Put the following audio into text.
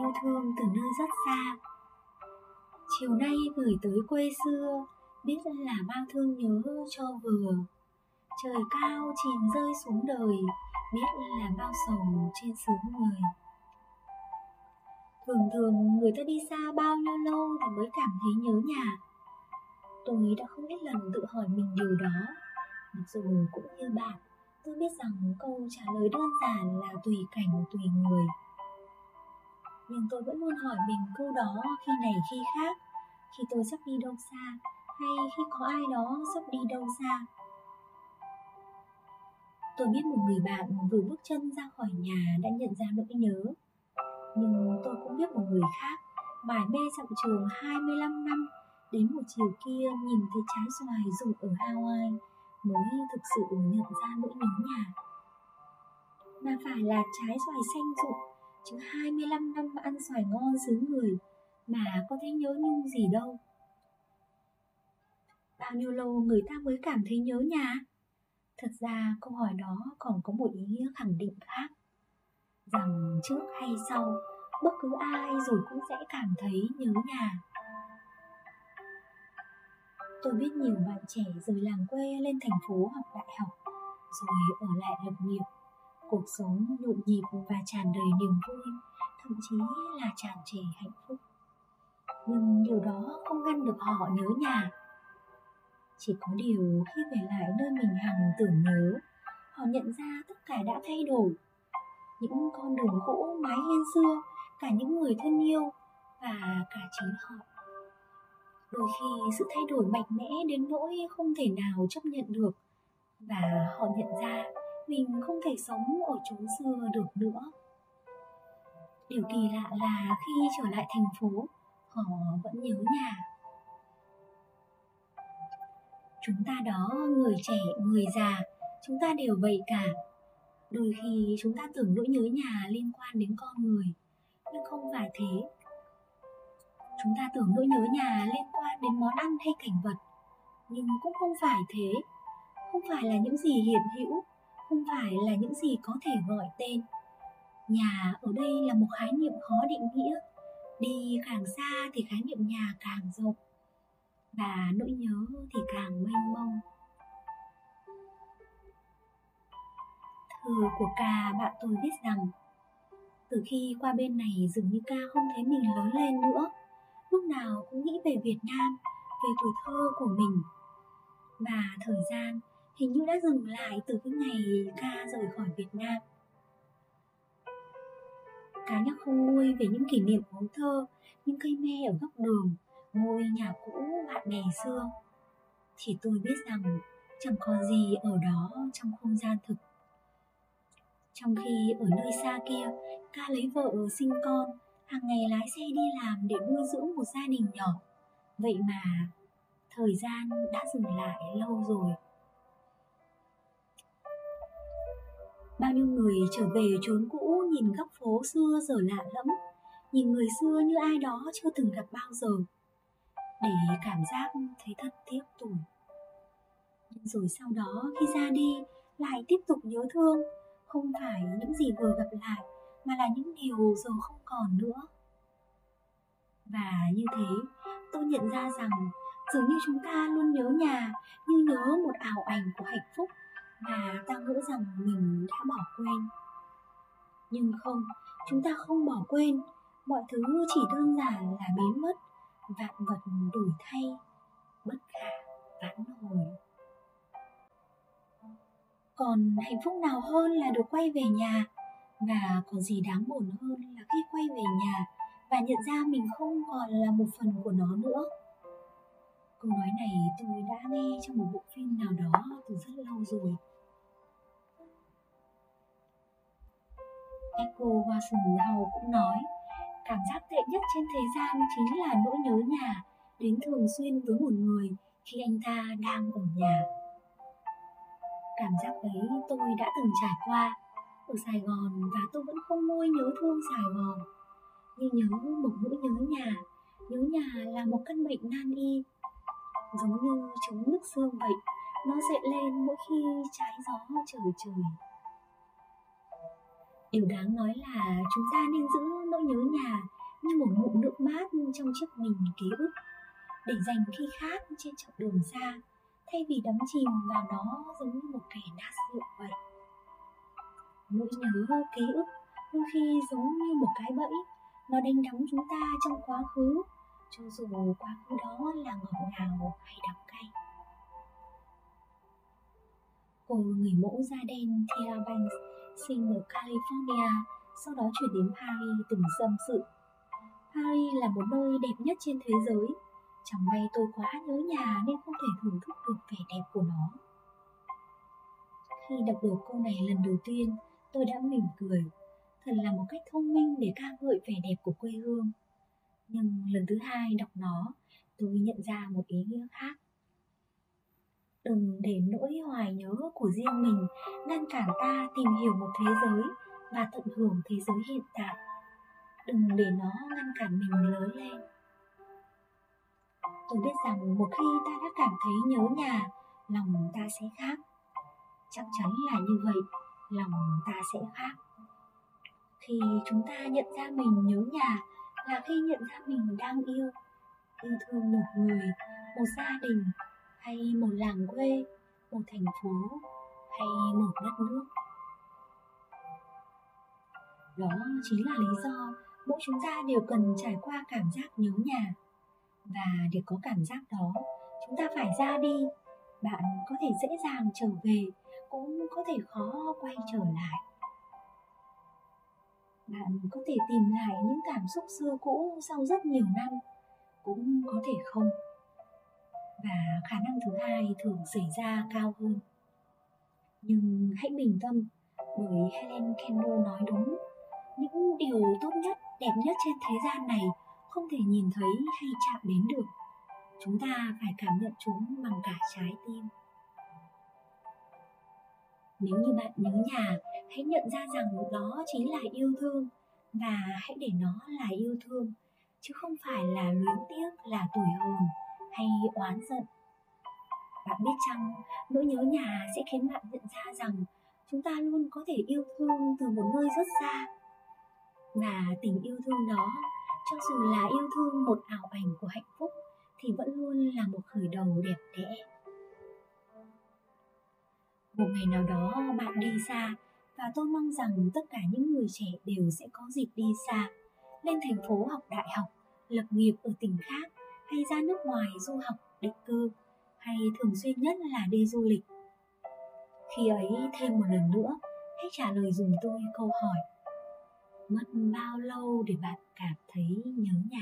yêu thương từ nơi rất xa. Chiều nay gửi tới quê xưa, biết là bao thương nhớ cho vừa. Trời cao chìm rơi xuống đời, biết là bao sầu trên xứ người. Thường thường người ta đi xa bao nhiêu lâu thì mới cảm thấy nhớ nhà. Tôi đã không ít lần tự hỏi mình điều đó. Mặc dù cũng như bạn, tôi biết rằng câu trả lời đơn giản là tùy cảnh, tùy người nhưng tôi vẫn luôn hỏi mình câu đó khi này khi khác. Khi tôi sắp đi đâu xa, hay khi có ai đó sắp đi đâu xa? Tôi biết một người bạn vừa bước chân ra khỏi nhà đã nhận ra nỗi nhớ. Nhưng tôi cũng biết một người khác mải mê dặm trường 25 năm, đến một chiều kia nhìn thấy trái xoài rụng ở Hawaii mới thực sự nhận ra nỗi nhớ nhà. Mà phải là trái xoài xanh rụng chứ 25 năm ăn xoài ngon xứ người, mà có thấy nhớ nhung gì đâu. Bao nhiêu lâu người ta mới cảm thấy nhớ nhà? Thật ra câu hỏi đó còn có một ý nghĩa khẳng định khác. Rằng trước hay sau, bất cứ ai rồi cũng sẽ cảm thấy nhớ nhà. Tôi biết nhiều bạn trẻ rời làng quê lên thành phố học đại học, rồi ở lại lập nghiệp cuộc sống nhộn nhịp và tràn đầy niềm vui, thậm chí là tràn trề hạnh phúc. Nhưng điều đó không ngăn được họ nhớ nhà. Chỉ có điều khi về lại nơi mình hằng tưởng nhớ, họ nhận ra tất cả đã thay đổi. Những con đường cũ mái hiên xưa, cả những người thân yêu và cả chính họ. Đôi khi sự thay đổi mạnh mẽ đến nỗi không thể nào chấp nhận được và họ nhận ra mình không thể sống ở chốn xưa được nữa. Điều kỳ lạ là khi trở lại thành phố, họ vẫn nhớ nhà. Chúng ta đó, người trẻ, người già, chúng ta đều vậy cả. Đôi khi chúng ta tưởng nỗi nhớ nhà liên quan đến con người, nhưng không phải thế. Chúng ta tưởng nỗi nhớ nhà liên quan đến món ăn hay cảnh vật, nhưng cũng không phải thế. Không phải là những gì hiện hữu không phải là những gì có thể gọi tên. Nhà ở đây là một khái niệm khó định nghĩa. Đi càng xa thì khái niệm nhà càng rộng, và nỗi nhớ thì càng mênh mông. Thư của ca bạn tôi viết rằng, từ khi qua bên này dường như ca không thấy mình lớn lên nữa. Lúc nào cũng nghĩ về việt nam, về tuổi thơ của mình. Và thời gian hình như đã dừng lại từ cái ngày ca rời khỏi việt nam. Cá nhắc không nguôi về những kỷ niệm ấu thơ, những cây me ở góc đường, ngôi nhà cũ bạn bè xưa. Thì tôi biết rằng chẳng còn gì ở đó trong không gian thực. Trong khi ở nơi xa kia, ca lấy vợ sinh con, hàng ngày lái xe đi làm để nuôi dưỡng một gia đình nhỏ. Vậy mà thời gian đã dừng lại lâu rồi. Bao nhiêu người trở về chốn cũ, nhìn góc phố xưa giờ lạ lẫm. Nhìn người xưa như ai đó chưa từng gặp bao giờ. Để cảm giác thấy thật tiếc tuổi nhưng rồi sau đó khi ra đi, lại tiếp tục nhớ thương. Không phải những gì vừa gặp lại, mà là những điều giờ không còn nữa. Và như thế, tôi nhận ra rằng dường như chúng ta luôn nhớ nhà, như nhớ một ảo ảnh của hạnh phúc mà ta nghĩ rằng mình đã bỏ quên. Nhưng không, chúng ta không bỏ quên. Mọi thứ chỉ đơn giản là biến mất, vạn vật đổi thay, bất khả vãn hồi. Còn hạnh phúc nào hơn là được quay về nhà? Và còn gì đáng buồn hơn là khi quay về nhà và nhận ra mình không còn là một phần của nó nữa? Câu nói này tôi đã nghe trong một bộ phim nào đó từ rất lâu rồi. Echo Watson cũng nói, cảm giác tệ nhất trên thế gian chính là nỗi nhớ nhà, đến thường xuyên với một người khi anh ta đang ở nhà. Cảm giác ấy tôi đã từng trải qua, ở Sài Gòn và tôi vẫn không nguôi nhớ thương Sài Gòn. Như nhớ một nỗi nhớ nhà nhớ nhà là một căn bệnh nan y. Giống như chứng nước xương vậy, nó dậy lên mỗi khi trái gió trời trời. Điều đáng nói là chúng ta nên giữ nỗi nhớ nhà như một ngụm nước mát trong chiếc bình ký ức để dành khi khác trên chặng đường xa, thay vì đắm chìm vào nó giống như một kẻ nát rượu vậy. Nỗi nhớ, ký ức đôi khi giống như một cái bẫy, nó đánh đóng chúng ta trong quá khứ, cho dù quá khứ đó là ngọt ngào hay đắng cay cô người mẫu da đen Thea Banks sinh ở California, sau đó chuyển đến Paris từng dâm sự. Paris là một nơi đẹp nhất trên thế giới. Chẳng may tôi quá nhớ nhà nên không thể thưởng thức được vẻ đẹp của nó. Khi đọc được câu này lần đầu tiên, tôi đã mỉm cười. Thật là một cách thông minh để ca ngợi vẻ đẹp của quê hương. Nhưng lần thứ hai đọc nó, tôi nhận ra một ý nghĩa khác đừng để nỗi hoài nhớ của riêng mình ngăn cản ta tìm hiểu một thế giới và tận hưởng thế giới hiện tại. Đừng để nó ngăn cản mình lớn lên. Tôi biết rằng một khi ta đã cảm thấy nhớ nhà, lòng ta sẽ khác. Chắc chắn là như vậy, lòng ta sẽ khác. Khi chúng ta nhận ra mình nhớ nhà là khi nhận ra mình đang yêu yêu thương một người, một gia đình hay một làng quê, một thành phố hay một đất nước? Đó chính là lý do mỗi chúng ta đều cần trải qua cảm giác nhớ nhà. Và để có cảm giác đó, chúng ta phải ra đi. Bạn có thể dễ dàng trở về, cũng có thể khó quay trở lại. Bạn có thể tìm lại những cảm xúc xưa cũ sau rất nhiều năm, cũng có thể không và khả năng thứ hai thường xảy ra cao hơn. Nhưng hãy bình tâm, bởi Helen Kendall nói đúng. Những điều tốt nhất, đẹp nhất trên thế gian này không thể nhìn thấy hay chạm đến được. Chúng ta phải cảm nhận chúng bằng cả trái tim. Nếu như bạn nhớ nhà, hãy nhận ra rằng đó chính là yêu thương. Và hãy để nó là yêu thương, chứ không phải là luyến tiếc, là tuổi hờn hay oán giận. Bạn biết chăng, nỗi nhớ nhà sẽ khiến bạn nhận ra rằng chúng ta luôn có thể yêu thương từ một nơi rất xa. Và tình yêu thương đó, cho dù là yêu thương một ảo ảnh của hạnh phúc, thì vẫn luôn là một khởi đầu đẹp đẽ. Một ngày nào đó bạn đi xa, và tôi mong rằng tất cả những người trẻ đều sẽ có dịp đi xa, lên thành phố học đại học, lập nghiệp ở tỉnh khác hay ra nước ngoài du học, định cư, hay thường xuyên nhất là đi du lịch? Khi ấy thêm một lần nữa, hãy trả lời dùm tôi câu hỏi, mất bao lâu để bạn cảm thấy nhớ